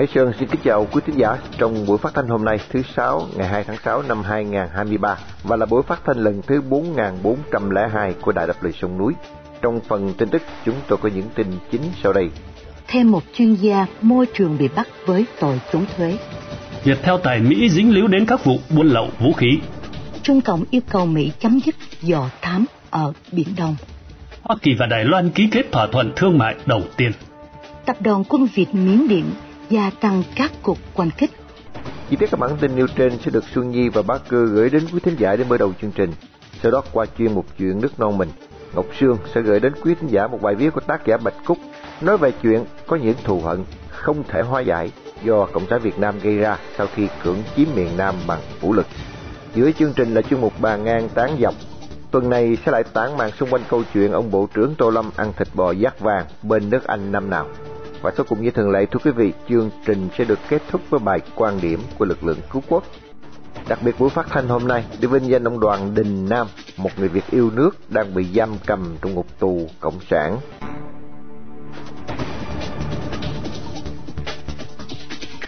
Hải Sơn xin kính chào quý thính giả trong buổi phát thanh hôm nay thứ sáu ngày 2 tháng 6 năm 2023 và là buổi phát thanh lần thứ 4402 của Đài Đập Lời Sông Núi. Trong phần tin tức chúng tôi có những tin chính sau đây. Thêm một chuyên gia môi trường bị bắt với tội trốn thuế. Việt theo tài Mỹ dính líu đến các vụ buôn lậu vũ khí. Trung Cộng yêu cầu Mỹ chấm dứt dò thám ở Biển Đông. Hoa Kỳ và Đài Loan ký kết thỏa thuận thương mại đầu tiên. Tập đoàn quân Việt Miến Điện gia tăng các cuộc quan kích. Chi tiết các bản tin nêu trên sẽ được Xuân Nhi và Bá Cơ gửi đến quý thính giả để mở đầu chương trình. Sau đó qua chuyên một chuyện nước non mình, Ngọc Sương sẽ gửi đến quý thính giả một bài viết của tác giả Bạch Cúc nói về chuyện có những thù hận không thể hóa giải do Cộng sản Việt Nam gây ra sau khi cưỡng chiếm miền Nam bằng vũ lực. Giữa chương trình là chuyên mục bàn ngang tán dọc. Tuần này sẽ lại tán màn xung quanh câu chuyện ông Bộ trưởng Tô Lâm ăn thịt bò giác vàng bên nước Anh năm nào. Và sau cùng như thường lệ thưa quý vị, chương trình sẽ được kết thúc với bài quan điểm của lực lượng cứu quốc. Đặc biệt buổi phát thanh hôm nay để vinh danh ông Đoàn Đình Nam, một người Việt yêu nước đang bị giam cầm trong ngục tù cộng sản.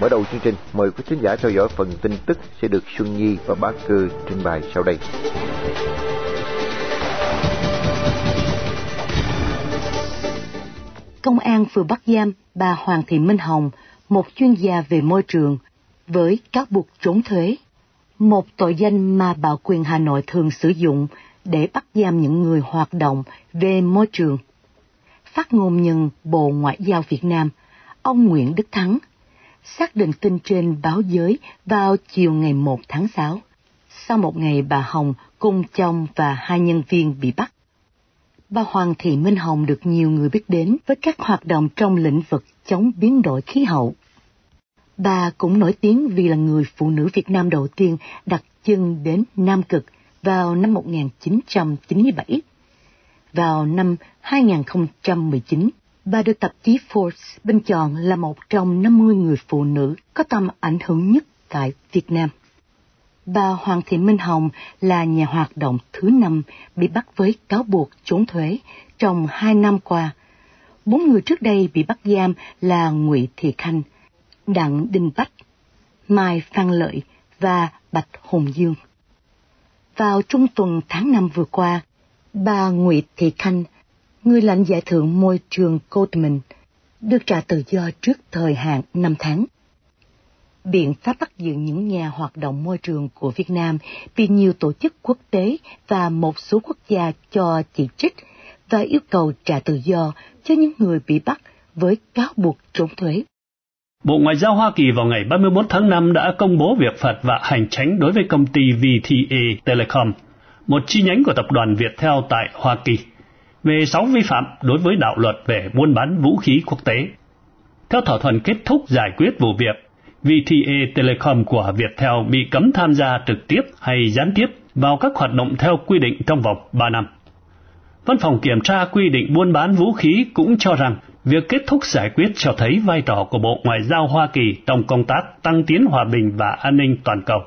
Mở đầu chương trình, mời quý khán giả theo dõi phần tin tức sẽ được Xuân Nhi và Bá Cư trình bày sau đây. Công an vừa bắt giam bà Hoàng Thị Minh Hồng, một chuyên gia về môi trường, với cáo buộc trốn thuế. Một tội danh mà Bảo quyền Hà Nội thường sử dụng để bắt giam những người hoạt động về môi trường. Phát ngôn nhân Bộ Ngoại giao Việt Nam, ông Nguyễn Đức Thắng, xác định tin trên báo giới vào chiều ngày 1 tháng 6. Sau một ngày bà Hồng cùng chồng và hai nhân viên bị bắt. Bà Hoàng Thị Minh Hồng được nhiều người biết đến với các hoạt động trong lĩnh vực chống biến đổi khí hậu. Bà cũng nổi tiếng vì là người phụ nữ Việt Nam đầu tiên đặt chân đến Nam Cực vào năm 1997. Vào năm 2019, bà được tạp chí Forbes bình chọn là một trong 50 người phụ nữ có tầm ảnh hưởng nhất tại Việt Nam. Bà Hoàng Thị Minh Hồng là nhà hoạt động thứ năm bị bắt với cáo buộc trốn thuế trong hai năm qua. Bốn người trước đây bị bắt giam là Ngụy Thị Khanh, Đặng Đình Bách, Mai Phan Lợi và Bạch Hùng Dương. Vào trung tuần tháng năm vừa qua, bà Ngụy Thị Khanh, người lãnh giải thưởng môi trường Goldman, được trả tự do trước thời hạn 5 tháng biện pháp bắt giữ những nhà hoạt động môi trường của Việt Nam bị nhiều tổ chức quốc tế và một số quốc gia cho chỉ trích và yêu cầu trả tự do cho những người bị bắt với cáo buộc trốn thuế. Bộ Ngoại giao Hoa Kỳ vào ngày 31 tháng 5 đã công bố việc phạt và hành tránh đối với công ty VTA Telecom, một chi nhánh của tập đoàn Viettel tại Hoa Kỳ, về 6 vi phạm đối với đạo luật về buôn bán vũ khí quốc tế. Theo thỏa thuận kết thúc giải quyết vụ việc, VTA Telecom của Viettel bị cấm tham gia trực tiếp hay gián tiếp vào các hoạt động theo quy định trong vòng 3 năm. Văn phòng kiểm tra quy định buôn bán vũ khí cũng cho rằng việc kết thúc giải quyết cho thấy vai trò của Bộ Ngoại giao Hoa Kỳ trong công tác tăng tiến hòa bình và an ninh toàn cầu,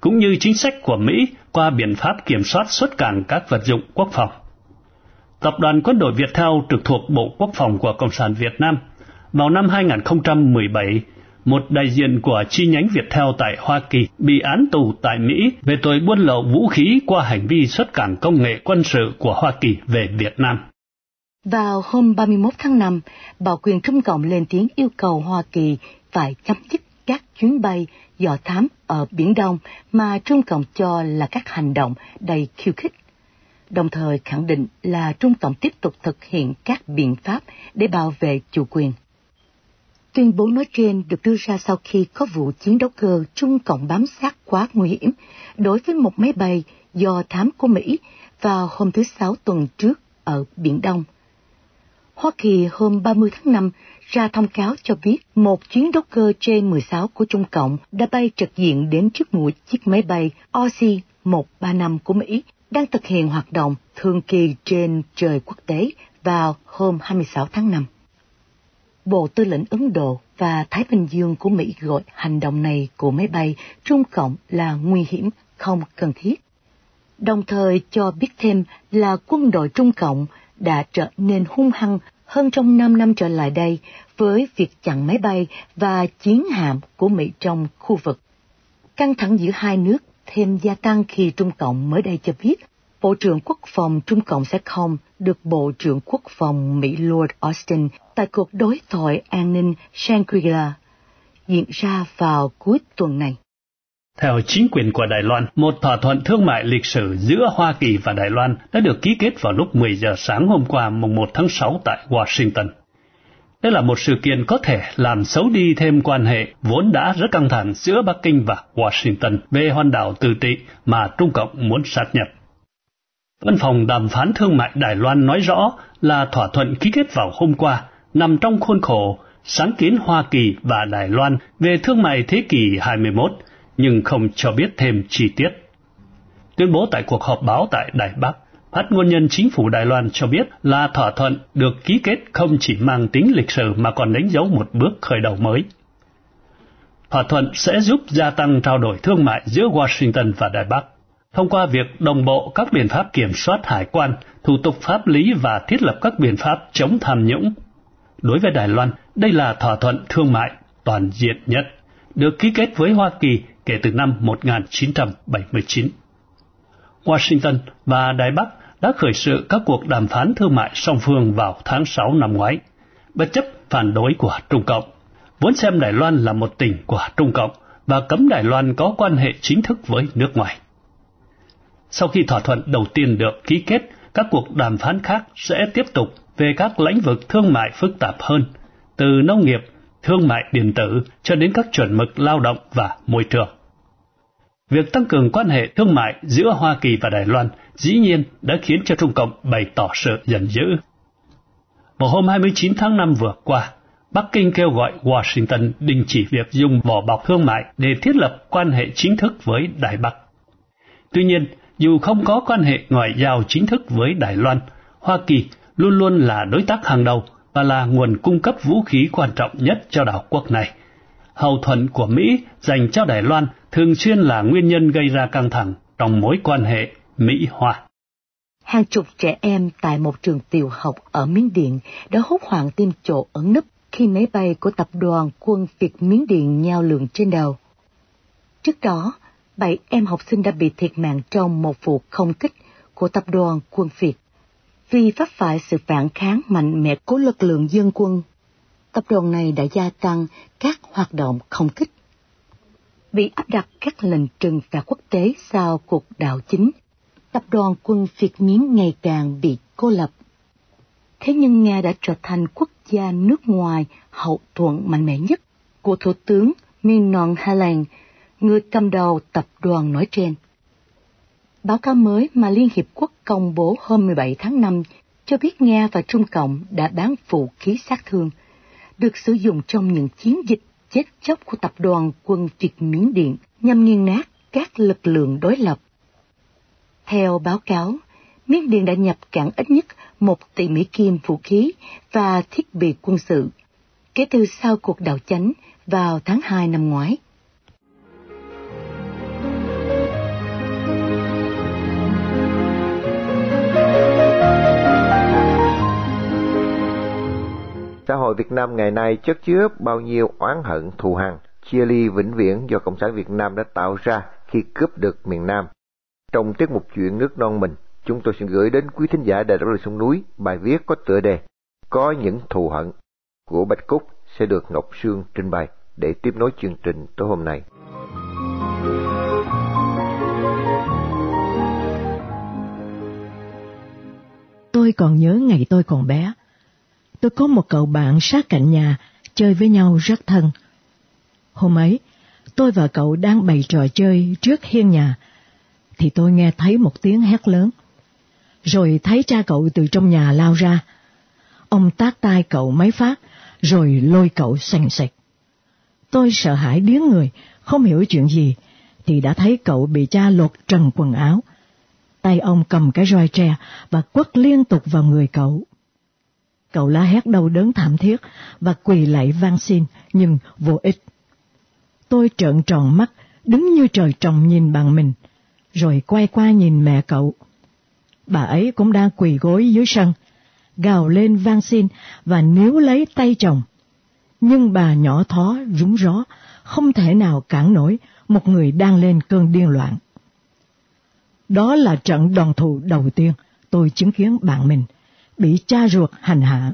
cũng như chính sách của Mỹ qua biện pháp kiểm soát xuất cảng các vật dụng quốc phòng. Tập đoàn quân đội Việt Thao trực thuộc Bộ Quốc phòng của Cộng sản Việt Nam vào năm 2017 một đại diện của chi nhánh Viettel tại Hoa Kỳ bị án tù tại Mỹ về tội buôn lậu vũ khí qua hành vi xuất cảng công nghệ quân sự của Hoa Kỳ về Việt Nam. Vào hôm 31 tháng 5, Bảo quyền Trung Cộng lên tiếng yêu cầu Hoa Kỳ phải chấm dứt các chuyến bay dò thám ở Biển Đông mà Trung Cộng cho là các hành động đầy khiêu khích. Đồng thời khẳng định là Trung Cộng tiếp tục thực hiện các biện pháp để bảo vệ chủ quyền. Tuyên bố nói trên được đưa ra sau khi có vụ chiến đấu cơ Trung Cộng bám sát quá nguy hiểm đối với một máy bay do thám của Mỹ vào hôm thứ Sáu tuần trước ở Biển Đông. Hoa Kỳ hôm 30 tháng 5 ra thông cáo cho biết một chuyến đấu cơ J-16 của Trung Cộng đã bay trực diện đến trước mũi chiếc máy bay OC-135 của Mỹ đang thực hiện hoạt động thường kỳ trên trời quốc tế vào hôm 26 tháng 5. Bộ Tư lệnh Ấn Độ và Thái Bình Dương của Mỹ gọi hành động này của máy bay Trung Cộng là nguy hiểm, không cần thiết. Đồng thời cho biết thêm là quân đội Trung Cộng đã trở nên hung hăng hơn trong 5 năm trở lại đây với việc chặn máy bay và chiến hạm của Mỹ trong khu vực. Căng thẳng giữa hai nước thêm gia tăng khi Trung Cộng mới đây cho biết Bộ trưởng Quốc phòng Trung Cộng sẽ không được Bộ trưởng Quốc phòng Mỹ Lord Austin tại cuộc đối thoại an ninh Shangri-La diễn ra vào cuối tuần này. Theo chính quyền của Đài Loan, một thỏa thuận thương mại lịch sử giữa Hoa Kỳ và Đài Loan đã được ký kết vào lúc 10 giờ sáng hôm qua mùng 1 tháng 6 tại Washington. Đây là một sự kiện có thể làm xấu đi thêm quan hệ vốn đã rất căng thẳng giữa Bắc Kinh và Washington về hòn đảo tự trị mà Trung Cộng muốn sát nhập. Văn phòng đàm phán thương mại Đài Loan nói rõ là thỏa thuận ký kết vào hôm qua nằm trong khuôn khổ sáng kiến Hoa Kỳ và Đài Loan về thương mại thế kỷ 21, nhưng không cho biết thêm chi tiết. Tuyên bố tại cuộc họp báo tại Đài Bắc, phát ngôn nhân chính phủ Đài Loan cho biết là thỏa thuận được ký kết không chỉ mang tính lịch sử mà còn đánh dấu một bước khởi đầu mới. Thỏa thuận sẽ giúp gia tăng trao đổi thương mại giữa Washington và Đài Bắc thông qua việc đồng bộ các biện pháp kiểm soát hải quan, thủ tục pháp lý và thiết lập các biện pháp chống tham nhũng. Đối với Đài Loan, đây là thỏa thuận thương mại toàn diện nhất, được ký kết với Hoa Kỳ kể từ năm 1979. Washington và Đài Bắc đã khởi sự các cuộc đàm phán thương mại song phương vào tháng 6 năm ngoái, bất chấp phản đối của Trung Cộng, vốn xem Đài Loan là một tỉnh của Trung Cộng và cấm Đài Loan có quan hệ chính thức với nước ngoài. Sau khi thỏa thuận đầu tiên được ký kết, các cuộc đàm phán khác sẽ tiếp tục về các lĩnh vực thương mại phức tạp hơn, từ nông nghiệp, thương mại điện tử cho đến các chuẩn mực lao động và môi trường. Việc tăng cường quan hệ thương mại giữa Hoa Kỳ và Đài Loan dĩ nhiên đã khiến cho Trung Cộng bày tỏ sự giận dữ. Vào hôm 29 tháng 5 vừa qua, Bắc Kinh kêu gọi Washington đình chỉ việc dùng vỏ bọc thương mại để thiết lập quan hệ chính thức với Đài Bắc. Tuy nhiên, dù không có quan hệ ngoại giao chính thức với Đài Loan, Hoa Kỳ luôn luôn là đối tác hàng đầu và là nguồn cung cấp vũ khí quan trọng nhất cho đảo quốc này. Hậu thuẫn của Mỹ dành cho Đài Loan thường xuyên là nguyên nhân gây ra căng thẳng trong mối quan hệ Mỹ-Hoa. Hàng chục trẻ em tại một trường tiểu học ở Miến Điện đã hốt hoảng tìm chỗ ẩn nấp khi máy bay của tập đoàn quân Việt Miến Điện nhao lượng trên đầu. Trước đó, bảy em học sinh đã bị thiệt mạng trong một vụ không kích của tập đoàn quân Việt. Vì phát phải sự phản kháng mạnh mẽ của lực lượng dân quân, tập đoàn này đã gia tăng các hoạt động không kích. Bị áp đặt các lệnh trừng phạt quốc tế sau cuộc đảo chính, tập đoàn quân Việt Miến ngày càng bị cô lập. Thế nhưng Nga đã trở thành quốc gia nước ngoài hậu thuẫn mạnh mẽ nhất của Thủ tướng Min Hà Lan người cầm đầu tập đoàn nói trên. Báo cáo mới mà Liên Hiệp Quốc công bố hôm 17 tháng 5 cho biết Nga và Trung Cộng đã bán vũ khí sát thương, được sử dụng trong những chiến dịch chết chóc của tập đoàn quân Việt Miến Điện nhằm nghiền nát các lực lượng đối lập. Theo báo cáo, Miến Điện đã nhập cảng ít nhất một tỷ Mỹ Kim vũ khí và thiết bị quân sự, kể từ sau cuộc đảo chánh vào tháng 2 năm ngoái. Hội Việt Nam ngày nay chất chứa bao nhiêu oán hận thù hằn, chia ly vĩnh viễn do Cộng sản Việt Nam đã tạo ra khi cướp được miền Nam. Trong tiết mục chuyện nước non mình, chúng tôi xin gửi đến quý thính giả Đài Đảo Lời Sông Núi bài viết có tựa đề Có những thù hận của Bạch Cúc sẽ được Ngọc Sương trình bày để tiếp nối chương trình tối hôm nay. Tôi còn nhớ ngày tôi còn bé, tôi có một cậu bạn sát cạnh nhà, chơi với nhau rất thân. Hôm ấy, tôi và cậu đang bày trò chơi trước hiên nhà, thì tôi nghe thấy một tiếng hét lớn. Rồi thấy cha cậu từ trong nhà lao ra. Ông tát tay cậu mấy phát, rồi lôi cậu xanh xạch. Tôi sợ hãi điếng người, không hiểu chuyện gì, thì đã thấy cậu bị cha lột trần quần áo. Tay ông cầm cái roi tre và quất liên tục vào người cậu. Cậu la hét đau đớn thảm thiết và quỳ lạy van xin, nhưng vô ích. Tôi trợn tròn mắt, đứng như trời trồng nhìn bằng mình, rồi quay qua nhìn mẹ cậu. Bà ấy cũng đang quỳ gối dưới sân, gào lên van xin và níu lấy tay chồng. nhưng bà nhỏ thó rúng ró, không thể nào cản nổi một người đang lên cơn điên loạn. Đó là trận đòn thù đầu tiên tôi chứng kiến bạn mình bị cha ruột hành hạ.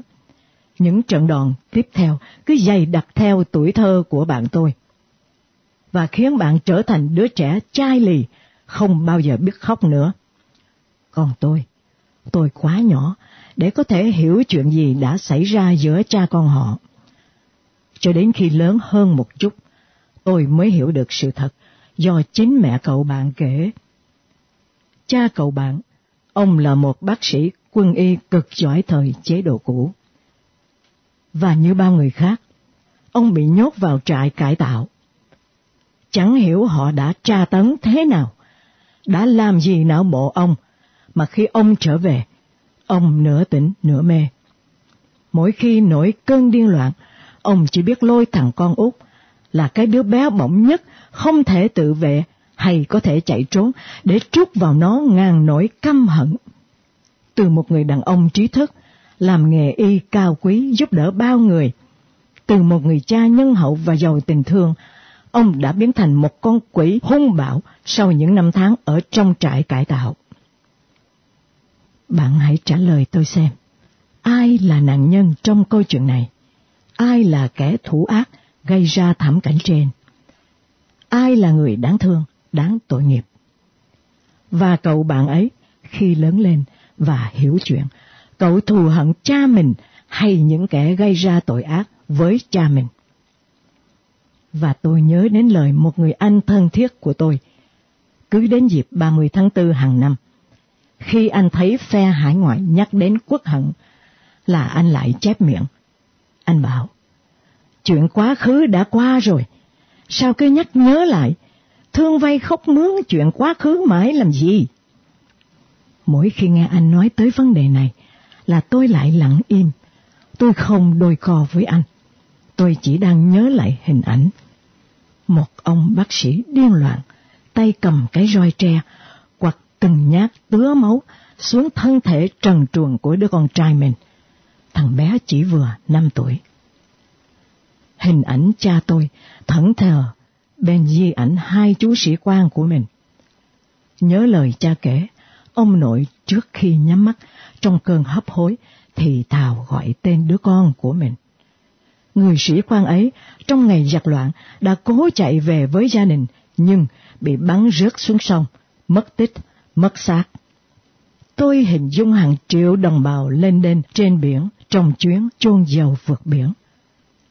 Những trận đòn tiếp theo cứ dày đặt theo tuổi thơ của bạn tôi và khiến bạn trở thành đứa trẻ chai lì, không bao giờ biết khóc nữa. Còn tôi, tôi quá nhỏ để có thể hiểu chuyện gì đã xảy ra giữa cha con họ. Cho đến khi lớn hơn một chút, tôi mới hiểu được sự thật do chính mẹ cậu bạn kể. Cha cậu bạn, ông là một bác sĩ quân y cực giỏi thời chế độ cũ. Và như bao người khác, ông bị nhốt vào trại cải tạo. Chẳng hiểu họ đã tra tấn thế nào, đã làm gì não bộ ông, mà khi ông trở về, ông nửa tỉnh nửa mê. Mỗi khi nổi cơn điên loạn, ông chỉ biết lôi thằng con út, là cái đứa bé bỏng nhất, không thể tự vệ hay có thể chạy trốn để trút vào nó ngàn nỗi căm hận. Từ một người đàn ông trí thức, làm nghề y cao quý giúp đỡ bao người, từ một người cha nhân hậu và giàu tình thương, ông đã biến thành một con quỷ hung bạo sau những năm tháng ở trong trại cải tạo. Bạn hãy trả lời tôi xem, ai là nạn nhân trong câu chuyện này? Ai là kẻ thủ ác gây ra thảm cảnh trên? Ai là người đáng thương, đáng tội nghiệp? Và cậu bạn ấy, khi lớn lên và hiểu chuyện, cậu thù hận cha mình hay những kẻ gây ra tội ác với cha mình? Và tôi nhớ đến lời một người anh thân thiết của tôi, cứ đến dịp 30 tháng 4 hàng năm, khi anh thấy phe hải ngoại nhắc đến quốc hận, là anh lại chép miệng. Anh bảo, chuyện quá khứ đã qua rồi, sao cứ nhắc nhớ lại, thương vay khóc mướn chuyện quá khứ mãi làm gì? Mỗi khi nghe anh nói tới vấn đề này, là tôi lại lặng im, tôi không đôi co với anh. Tôi chỉ đang nhớ lại hình ảnh. Một ông bác sĩ điên loạn, tay cầm cái roi tre, từng nhát tứa máu xuống thân thể trần truồng của đứa con trai mình. Thằng bé chỉ vừa năm tuổi. Hình ảnh cha tôi thẫn thờ bên di ảnh hai chú sĩ quan của mình. Nhớ lời cha kể, ông nội trước khi nhắm mắt trong cơn hấp hối thì thào gọi tên đứa con của mình. Người sĩ quan ấy trong ngày giặc loạn đã cố chạy về với gia đình nhưng bị bắn rớt xuống sông, mất tích mất xác. Tôi hình dung hàng triệu đồng bào lên đên trên biển trong chuyến chôn dầu vượt biển.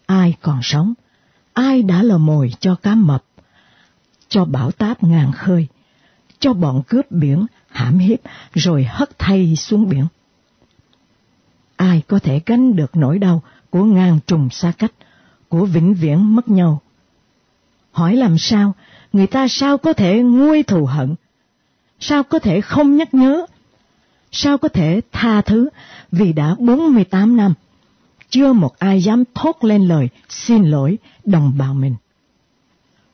Ai còn sống? Ai đã lò mồi cho cá mập? Cho bão táp ngàn khơi? Cho bọn cướp biển hãm hiếp rồi hất thay xuống biển? Ai có thể gánh được nỗi đau của ngàn trùng xa cách, của vĩnh viễn mất nhau? Hỏi làm sao, người ta sao có thể nguôi thù hận Sao có thể không nhắc nhớ? Sao có thể tha thứ vì đã 48 năm, chưa một ai dám thốt lên lời xin lỗi đồng bào mình.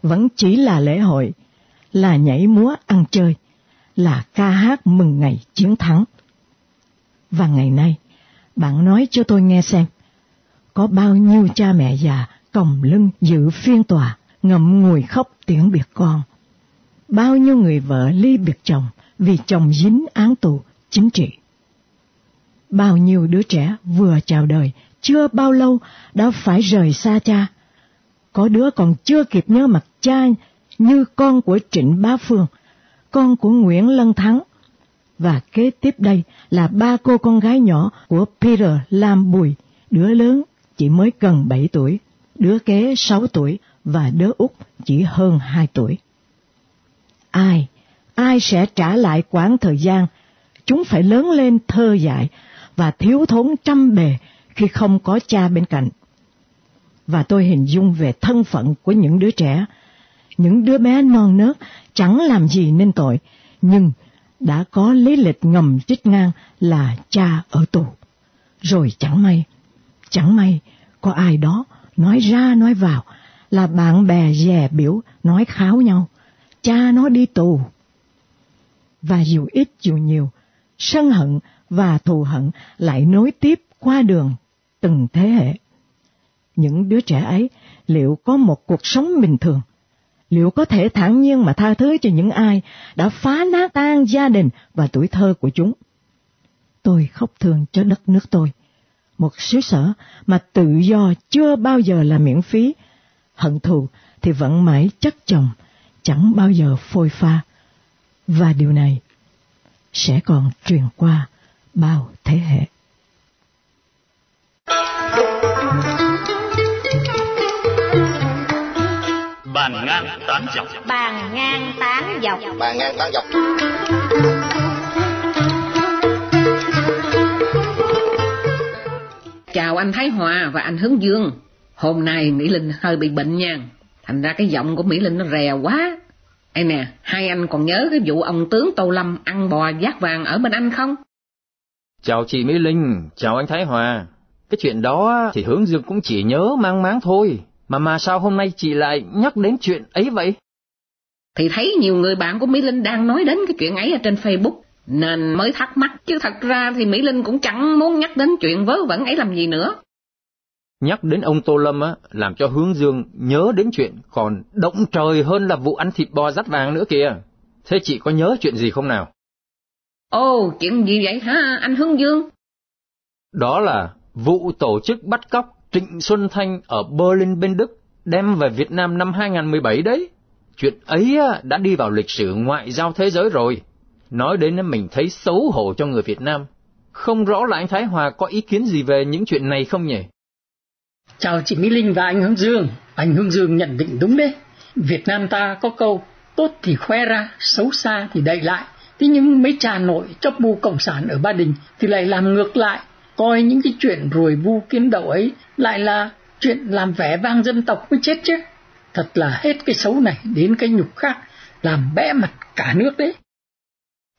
Vẫn chỉ là lễ hội, là nhảy múa ăn chơi, là ca hát mừng ngày chiến thắng. Và ngày nay, bạn nói cho tôi nghe xem, có bao nhiêu cha mẹ già còng lưng giữ phiên tòa, ngậm ngùi khóc tiễn biệt con bao nhiêu người vợ ly biệt chồng vì chồng dính án tù chính trị. Bao nhiêu đứa trẻ vừa chào đời, chưa bao lâu đã phải rời xa cha. Có đứa còn chưa kịp nhớ mặt cha như con của Trịnh Bá Phương, con của Nguyễn Lân Thắng. Và kế tiếp đây là ba cô con gái nhỏ của Peter Lam Bùi, đứa lớn chỉ mới gần 7 tuổi, đứa kế 6 tuổi và đứa út chỉ hơn 2 tuổi. Ai, ai sẽ trả lại quãng thời gian, chúng phải lớn lên thơ dại và thiếu thốn trăm bề khi không có cha bên cạnh. Và tôi hình dung về thân phận của những đứa trẻ, những đứa bé non nớt chẳng làm gì nên tội, nhưng đã có lý lịch ngầm trích ngang là cha ở tù. Rồi chẳng may, chẳng may có ai đó nói ra nói vào là bạn bè dè biểu nói kháo nhau cha nó đi tù. Và dù ít dù nhiều, sân hận và thù hận lại nối tiếp qua đường từng thế hệ. những đứa trẻ ấy liệu có một cuộc sống bình thường? Liệu có thể thản nhiên mà tha thứ cho những ai đã phá nát tan gia đình và tuổi thơ của chúng? Tôi khóc thương cho đất nước tôi, một xứ sở mà tự do chưa bao giờ là miễn phí, hận thù thì vẫn mãi chất chồng, chẳng bao giờ phôi pha. Và điều này sẽ còn truyền qua bao thế hệ. Bàn ngang tán dọc Bàn ngang tán dọc Bàn ngang tán dọc Chào anh Thái Hòa và anh Hướng Dương. Hôm nay Mỹ Linh hơi bị bệnh nha. Thành ra cái giọng của Mỹ Linh nó rè quá. Ê nè, hai anh còn nhớ cái vụ ông tướng Tô Lâm ăn bò giác vàng ở bên anh không? Chào chị Mỹ Linh, chào anh Thái Hòa. Cái chuyện đó thì Hướng Dương cũng chỉ nhớ mang máng thôi. Mà mà sao hôm nay chị lại nhắc đến chuyện ấy vậy? Thì thấy nhiều người bạn của Mỹ Linh đang nói đến cái chuyện ấy ở trên Facebook, nên mới thắc mắc. Chứ thật ra thì Mỹ Linh cũng chẳng muốn nhắc đến chuyện vớ vẩn ấy làm gì nữa. Nhắc đến ông Tô Lâm á, làm cho Hướng Dương nhớ đến chuyện còn động trời hơn là vụ ăn thịt bò rắt vàng nữa kìa. Thế chị có nhớ chuyện gì không nào? Ồ, chuyện gì vậy hả anh Hướng Dương? Đó là vụ tổ chức bắt cóc Trịnh Xuân Thanh ở Berlin bên Đức đem về Việt Nam năm 2017 đấy. Chuyện ấy đã đi vào lịch sử ngoại giao thế giới rồi. Nói đến mình thấy xấu hổ cho người Việt Nam. Không rõ là anh Thái Hòa có ý kiến gì về những chuyện này không nhỉ? Chào chị Mỹ Linh và anh Hương Dương. Anh Hương Dương nhận định đúng đấy. Việt Nam ta có câu tốt thì khoe ra, xấu xa thì đậy lại. Thế nhưng mấy cha nội chấp bu cộng sản ở Ba Đình thì lại làm ngược lại, coi những cái chuyện ruồi bu kiến đậu ấy lại là chuyện làm vẻ vang dân tộc mới chết chứ. Thật là hết cái xấu này đến cái nhục khác, làm bẽ mặt cả nước đấy.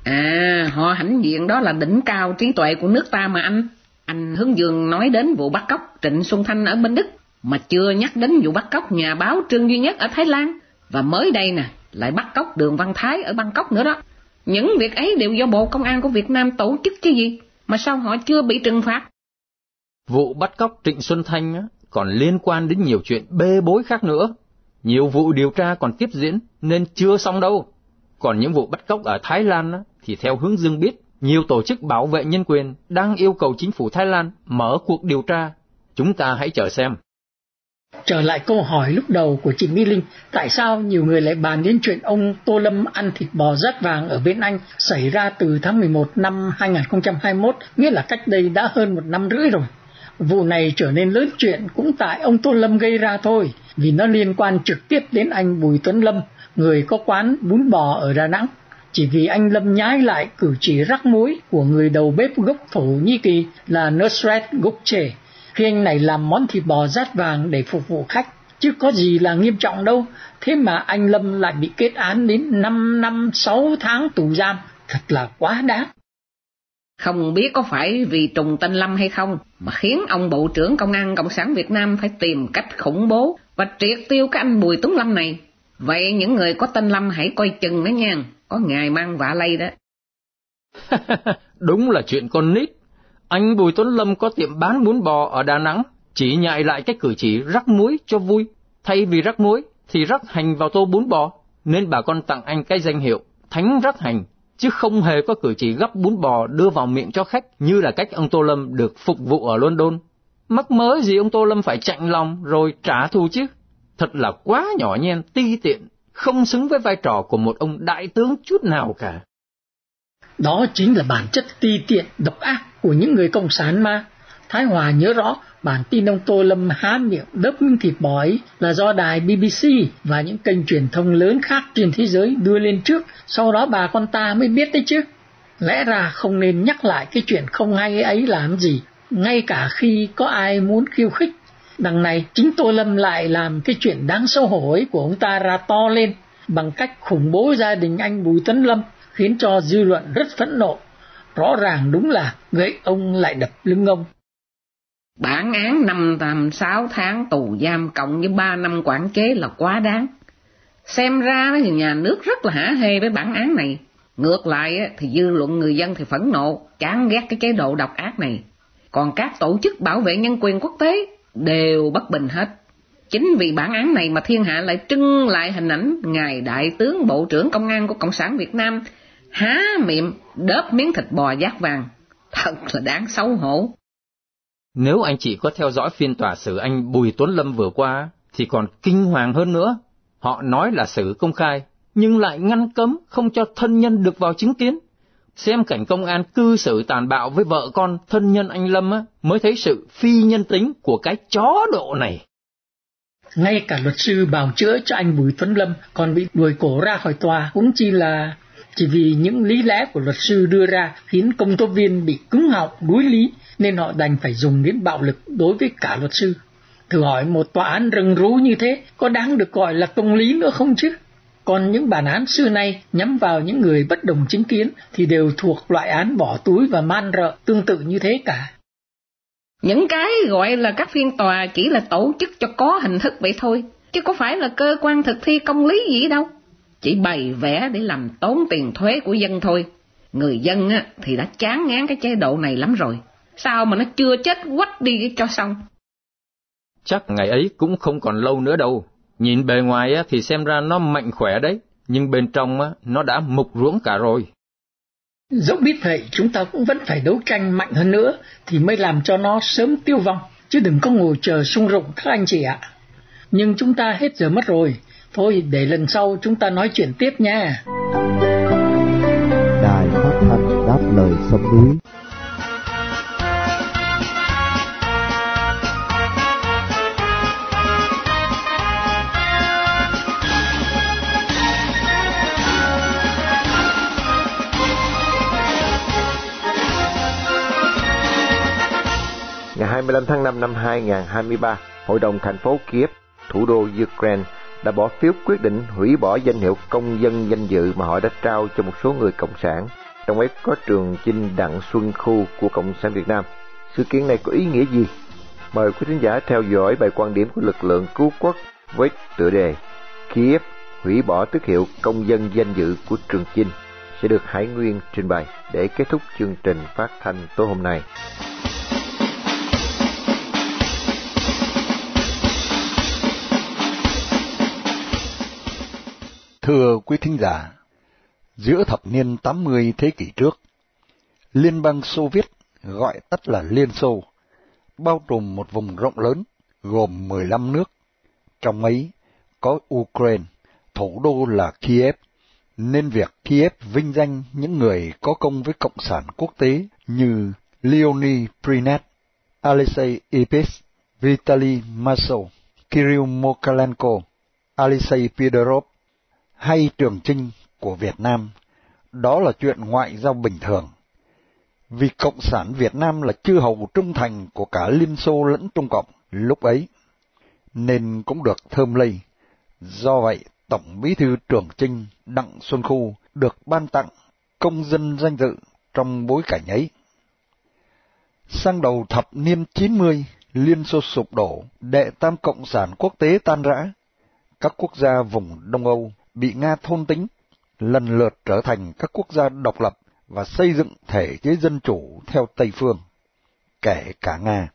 À, họ hãnh diện đó là đỉnh cao trí tuệ của nước ta mà anh. Anh Hướng Dương nói đến vụ bắt cóc Trịnh Xuân Thanh ở bên Đức, mà chưa nhắc đến vụ bắt cóc nhà báo Trương Duy Nhất ở Thái Lan. Và mới đây nè, lại bắt cóc đường Văn Thái ở Bangkok nữa đó. Những việc ấy đều do Bộ Công an của Việt Nam tổ chức chứ gì, mà sao họ chưa bị trừng phạt? Vụ bắt cóc Trịnh Xuân Thanh còn liên quan đến nhiều chuyện bê bối khác nữa. Nhiều vụ điều tra còn tiếp diễn nên chưa xong đâu. Còn những vụ bắt cóc ở Thái Lan thì theo hướng dương biết, nhiều tổ chức bảo vệ nhân quyền đang yêu cầu chính phủ Thái Lan mở cuộc điều tra. Chúng ta hãy chờ xem. Trở lại câu hỏi lúc đầu của chị Mỹ Linh, tại sao nhiều người lại bàn đến chuyện ông Tô Lâm ăn thịt bò rát vàng ở bên Anh xảy ra từ tháng 11 năm 2021, nghĩa là cách đây đã hơn một năm rưỡi rồi. Vụ này trở nên lớn chuyện cũng tại ông Tô Lâm gây ra thôi, vì nó liên quan trực tiếp đến anh Bùi Tuấn Lâm, người có quán bún bò ở Đà Nẵng. Chỉ vì anh Lâm nhái lại cử chỉ rắc muối của người đầu bếp gốc Thổ Nhĩ Kỳ là Nusret Gokce khi anh này làm món thịt bò rát vàng để phục vụ khách, chứ có gì là nghiêm trọng đâu. Thế mà anh Lâm lại bị kết án đến 5 năm 6 tháng tù giam, thật là quá đáng. Không biết có phải vì trùng tên Lâm hay không mà khiến ông Bộ trưởng Công an Cộng sản Việt Nam phải tìm cách khủng bố và triệt tiêu cái anh Bùi Tuấn Lâm này. Vậy những người có tên Lâm hãy coi chừng đó nha, có ngài mang vạ lây đó. Đúng là chuyện con nít. Anh Bùi Tuấn Lâm có tiệm bán bún bò ở Đà Nẵng, chỉ nhại lại cái cử chỉ rắc muối cho vui. Thay vì rắc muối thì rắc hành vào tô bún bò, nên bà con tặng anh cái danh hiệu Thánh Rắc Hành, chứ không hề có cử chỉ gấp bún bò đưa vào miệng cho khách như là cách ông Tô Lâm được phục vụ ở London. Mắc mớ gì ông Tô Lâm phải chạnh lòng rồi trả thù chứ? Thật là quá nhỏ nhen, ti tiện, không xứng với vai trò của một ông đại tướng chút nào cả. Đó chính là bản chất ti tiện, độc ác của những người cộng sản mà. Thái Hòa nhớ rõ bản tin ông Tô Lâm há miệng đớp miếng thịt bò ấy là do đài BBC và những kênh truyền thông lớn khác trên thế giới đưa lên trước, sau đó bà con ta mới biết đấy chứ. Lẽ ra không nên nhắc lại cái chuyện không hay ấy làm gì, ngay cả khi có ai muốn khiêu khích. Đằng này chính Tô Lâm lại làm cái chuyện đáng xấu hổ ấy của ông ta ra to lên bằng cách khủng bố gia đình anh Bùi Tấn Lâm khiến cho dư luận rất phẫn nộ. Rõ ràng đúng là gậy ông lại đập lưng ông. Bản án 5 năm 6 tháng tù giam cộng với 3 năm quản chế là quá đáng. Xem ra thì nhà nước rất là hả hê với bản án này. Ngược lại thì dư luận người dân thì phẫn nộ, chán ghét cái chế độ độc ác này. Còn các tổ chức bảo vệ nhân quyền quốc tế đều bất bình hết. Chính vì bản án này mà thiên hạ lại trưng lại hình ảnh Ngài Đại tướng Bộ trưởng Công an của Cộng sản Việt Nam há miệng đớp miếng thịt bò giác vàng. Thật là đáng xấu hổ. Nếu anh chị có theo dõi phiên tòa xử anh Bùi Tuấn Lâm vừa qua, thì còn kinh hoàng hơn nữa. Họ nói là xử công khai, nhưng lại ngăn cấm không cho thân nhân được vào chứng kiến. Xem cảnh công an cư xử tàn bạo với vợ con thân nhân anh Lâm á, mới thấy sự phi nhân tính của cái chó độ này. Ngay cả luật sư bào chữa cho anh Bùi Tuấn Lâm còn bị đuổi cổ ra khỏi tòa cũng chỉ là chỉ vì những lý lẽ của luật sư đưa ra khiến công tố viên bị cứng họng đuối lý nên họ đành phải dùng đến bạo lực đối với cả luật sư. Thử hỏi một tòa án rừng rú như thế có đáng được gọi là công lý nữa không chứ? Còn những bản án xưa nay nhắm vào những người bất đồng chính kiến thì đều thuộc loại án bỏ túi và man rợ tương tự như thế cả. Những cái gọi là các phiên tòa chỉ là tổ chức cho có hình thức vậy thôi, chứ có phải là cơ quan thực thi công lý gì đâu. Chỉ bày vẽ để làm tốn tiền thuế của dân thôi. Người dân á, thì đã chán ngán cái chế độ này lắm rồi. Sao mà nó chưa chết quách đi cho xong? Chắc ngày ấy cũng không còn lâu nữa đâu. Nhìn bề ngoài á, thì xem ra nó mạnh khỏe đấy, nhưng bên trong á, nó đã mục ruỗng cả rồi. Dẫu biết vậy, chúng ta cũng vẫn phải đấu tranh mạnh hơn nữa, thì mới làm cho nó sớm tiêu vong, chứ đừng có ngồi chờ sung rụng các anh chị ạ. Nhưng chúng ta hết giờ mất rồi, thôi để lần sau chúng ta nói chuyện tiếp nha. Đài phát thanh đáp lời sông núi Ngày 25 tháng 5 năm 2023, Hội đồng thành phố Kiev, thủ đô Ukraine, đã bỏ phiếu quyết định hủy bỏ danh hiệu công dân danh dự mà họ đã trao cho một số người cộng sản, trong ấy có trường chinh Đặng Xuân Khu của Cộng sản Việt Nam. Sự kiện này có ý nghĩa gì? Mời quý khán giả theo dõi bài quan điểm của lực lượng cứu quốc với tựa đề Kiev hủy bỏ tước hiệu công dân danh dự của trường chinh sẽ được Hải Nguyên trình bày để kết thúc chương trình phát thanh tối hôm nay. Thưa quý thính giả, giữa thập niên 80 thế kỷ trước, Liên bang Xô Viết gọi tắt là Liên Xô, bao trùm một vùng rộng lớn gồm 15 nước. Trong ấy có Ukraine, thủ đô là Kiev, nên việc Kiev vinh danh những người có công với Cộng sản quốc tế như Leonid Prinet, Alexei Ipis, Vitaly Masov, Kirill Mokalenko, Alexei Fedorov, hay trường trinh của Việt Nam, đó là chuyện ngoại giao bình thường. Vì Cộng sản Việt Nam là chư hầu trung thành của cả Liên Xô lẫn Trung Cộng lúc ấy, nên cũng được thơm lây. Do vậy, Tổng Bí thư Trường Trinh Đặng Xuân Khu được ban tặng công dân danh dự trong bối cảnh ấy. Sang đầu thập niên 90, Liên Xô sụp đổ, đệ tam Cộng sản quốc tế tan rã. Các quốc gia vùng Đông Âu bị Nga thôn tính, lần lượt trở thành các quốc gia độc lập và xây dựng thể chế dân chủ theo Tây Phương, kể cả Nga.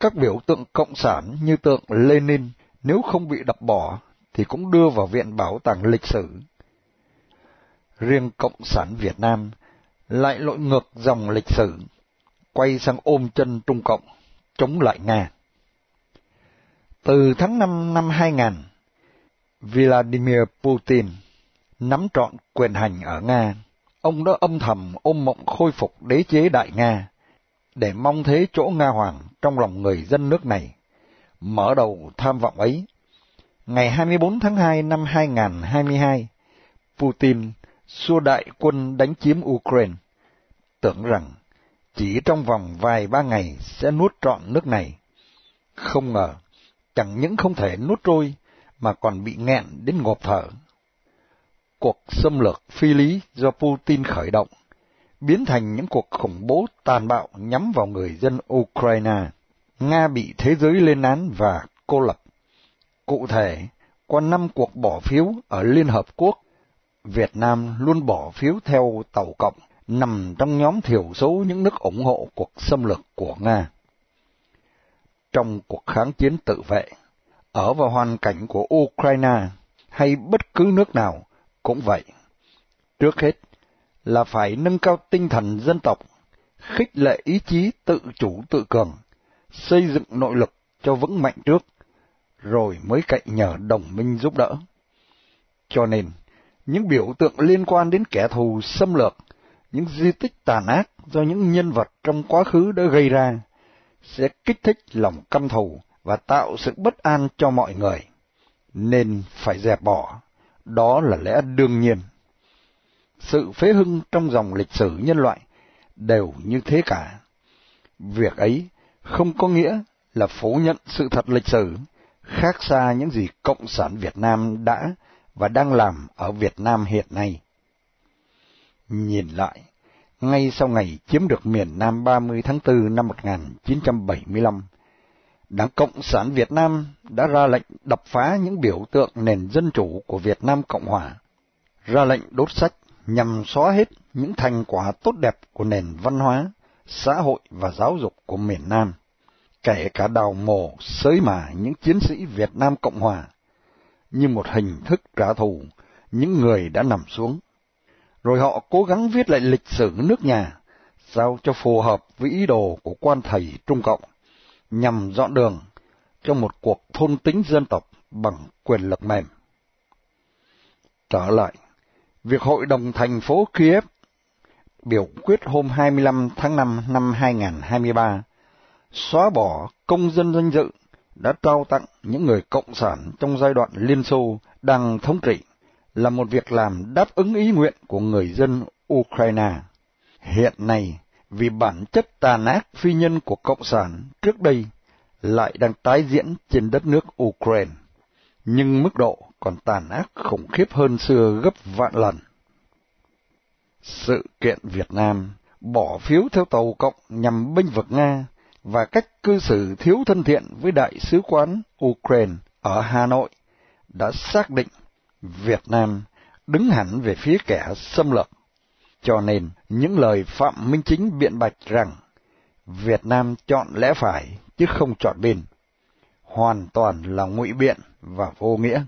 Các biểu tượng cộng sản như tượng Lenin nếu không bị đập bỏ thì cũng đưa vào viện bảo tàng lịch sử. Riêng Cộng sản Việt Nam lại lội ngược dòng lịch sử, quay sang ôm chân Trung Cộng, chống lại Nga. Từ tháng 5 năm 2000, Vladimir Putin nắm trọn quyền hành ở Nga, ông đã âm thầm ôm mộng khôi phục đế chế Đại Nga, để mong thế chỗ Nga Hoàng trong lòng người dân nước này. Mở đầu tham vọng ấy, ngày 24 tháng 2 năm 2022, Putin xua đại quân đánh chiếm Ukraine, tưởng rằng chỉ trong vòng vài ba ngày sẽ nuốt trọn nước này. Không ngờ, chẳng những không thể nuốt trôi, mà còn bị nghẹn đến ngộp thở. Cuộc xâm lược phi lý do Putin khởi động biến thành những cuộc khủng bố tàn bạo nhắm vào người dân Ukraine. Nga bị thế giới lên án và cô lập. Cụ thể, qua năm cuộc bỏ phiếu ở Liên Hợp Quốc, Việt Nam luôn bỏ phiếu theo Tàu Cộng, nằm trong nhóm thiểu số những nước ủng hộ cuộc xâm lược của Nga. trong cuộc kháng chiến tự vệ. Ở vào hoàn cảnh của Ukraine hay bất cứ nước nào cũng vậy. Trước hết là phải nâng cao tinh thần dân tộc, khích lệ ý chí tự chủ tự cường, xây dựng nội lực cho vững mạnh trước, rồi mới cậy nhờ đồng minh giúp đỡ. Cho nên, những biểu tượng liên quan đến kẻ thù xâm lược, những di tích tàn ác do những nhân vật trong quá khứ đã gây ra, sẽ kích thích lòng căm thù và tạo sự bất an cho mọi người, nên phải dẹp bỏ, đó là lẽ đương nhiên. Sự phế hưng trong dòng lịch sử nhân loại đều như thế cả. Việc ấy không có nghĩa là phủ nhận sự thật lịch sử, khác xa những gì Cộng sản Việt Nam đã và đang làm ở Việt Nam hiện nay. Nhìn lại, ngay sau ngày chiếm được miền Nam 30 tháng 4 năm 1975, Đảng Cộng sản Việt Nam đã ra lệnh đập phá những biểu tượng nền dân chủ của Việt Nam Cộng Hòa, ra lệnh đốt sách nhằm xóa hết những thành quả tốt đẹp của nền văn hóa, xã hội và giáo dục của miền Nam, kể cả đào mồ, sới mà những chiến sĩ Việt Nam Cộng Hòa, như một hình thức trả thù những người đã nằm xuống. Rồi họ cố gắng viết lại lịch sử nước nhà, sao cho phù hợp với ý đồ của quan thầy Trung Cộng, nhằm dọn đường cho một cuộc thôn tính dân tộc bằng quyền lực mềm. Trở lại, việc Hội đồng thành phố Kiev biểu quyết hôm 25 tháng 5 năm 2023 xóa bỏ công dân danh dự đã trao tặng những người cộng sản trong giai đoạn Liên Xô đang thống trị là một việc làm đáp ứng ý nguyện của người dân Ukraine. Hiện nay, vì bản chất tàn ác phi nhân của Cộng sản trước đây lại đang tái diễn trên đất nước Ukraine, nhưng mức độ còn tàn ác khủng khiếp hơn xưa gấp vạn lần. Sự kiện Việt Nam bỏ phiếu theo tàu cộng nhằm binh vực Nga và cách cư xử thiếu thân thiện với đại sứ quán Ukraine ở Hà Nội đã xác định Việt Nam đứng hẳn về phía kẻ xâm lược. Cho nên, những lời Phạm Minh Chính biện bạch rằng Việt Nam chọn lẽ phải chứ không chọn bên, hoàn toàn là ngụy biện và vô nghĩa.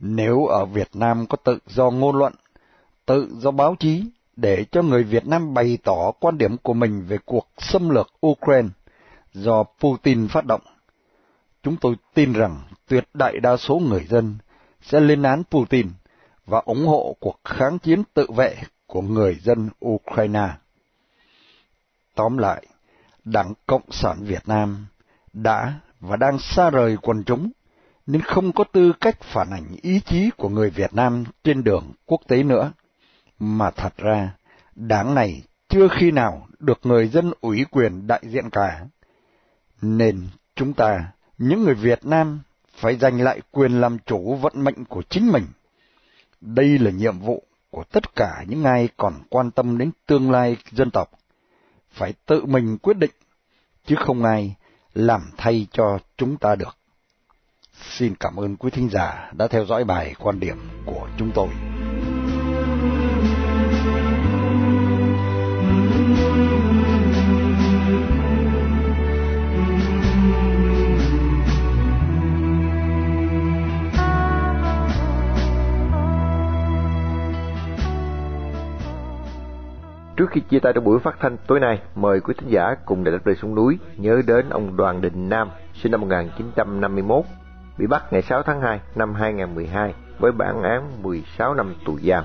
Nếu ở Việt Nam có tự do ngôn luận, tự do báo chí, để cho người Việt Nam bày tỏ quan điểm của mình về cuộc xâm lược Ukraine do Putin phát động. Chúng tôi tin rằng tuyệt đại đa số người dân sẽ lên án Putin và ủng hộ cuộc kháng chiến tự vệ của người dân Ukraine. Tóm lại, Đảng Cộng sản Việt Nam đã và đang xa rời quần chúng, nên không có tư cách phản ảnh ý chí của người Việt Nam trên đường quốc tế nữa mà thật ra đảng này chưa khi nào được người dân ủy quyền đại diện cả. Nên chúng ta, những người Việt Nam, phải giành lại quyền làm chủ vận mệnh của chính mình. Đây là nhiệm vụ của tất cả những ai còn quan tâm đến tương lai dân tộc. Phải tự mình quyết định, chứ không ai làm thay cho chúng ta được. Xin cảm ơn quý thính giả đã theo dõi bài quan điểm của chúng tôi. Trước khi chia tay trong buổi phát thanh tối nay, mời quý thính giả cùng đại đất đời xuống núi nhớ đến ông Đoàn Đình Nam, sinh năm 1951, bị bắt ngày 6 tháng 2 năm 2012 với bản án 16 năm tù giam.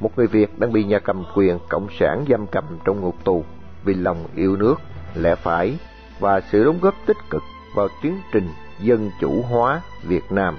Một người Việt đang bị nhà cầm quyền cộng sản giam cầm trong ngục tù vì lòng yêu nước, lẽ phải và sự đóng góp tích cực vào tiến trình dân chủ hóa Việt Nam.